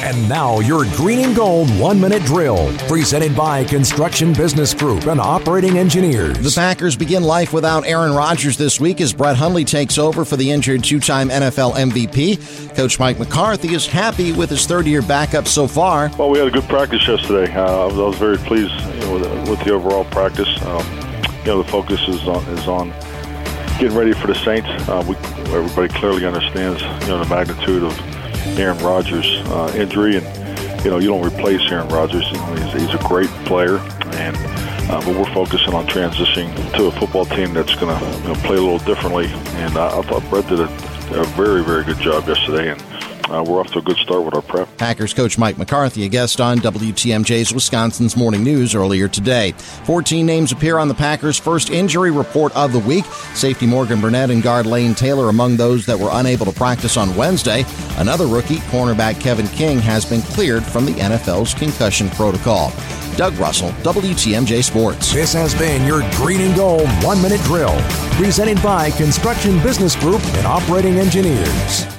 And now, your green and gold one minute drill, presented by Construction Business Group and Operating Engineers. The Packers begin life without Aaron Rodgers this week as Brett Hundley takes over for the injured two time NFL MVP. Coach Mike McCarthy is happy with his third year backup so far. Well, we had a good practice yesterday. Uh, I, was, I, was, very pleased you know, with, with, the overall practice. Um, you know, the focus is on, is on getting ready for the Saints. Uh, we, everybody clearly understands you know the magnitude of Aaron Rodgers' uh, injury, and you know you don't replace Aaron Rodgers. He's, he's, a great player, and uh, but we're focusing on transitioning to a football team that's going to you know, play a little differently. And I, I thought Brett did a, a very very good job yesterday, and uh, we're off to a good start with our prep. Packers coach Mike McCarthy, a guest on WTMJ's Wisconsin's Morning News earlier today. 14 names appear on the Packers' first injury report of the week. Safety Morgan Burnett and guard Lane Taylor among those that were unable to practice on Wednesday. Another rookie, cornerback Kevin King, has been cleared from the NFL's concussion protocol. Doug Russell, WTMJ Sports. This has been your Green and Gold One Minute Drill, presented by Construction Business Group and Operating Engineers.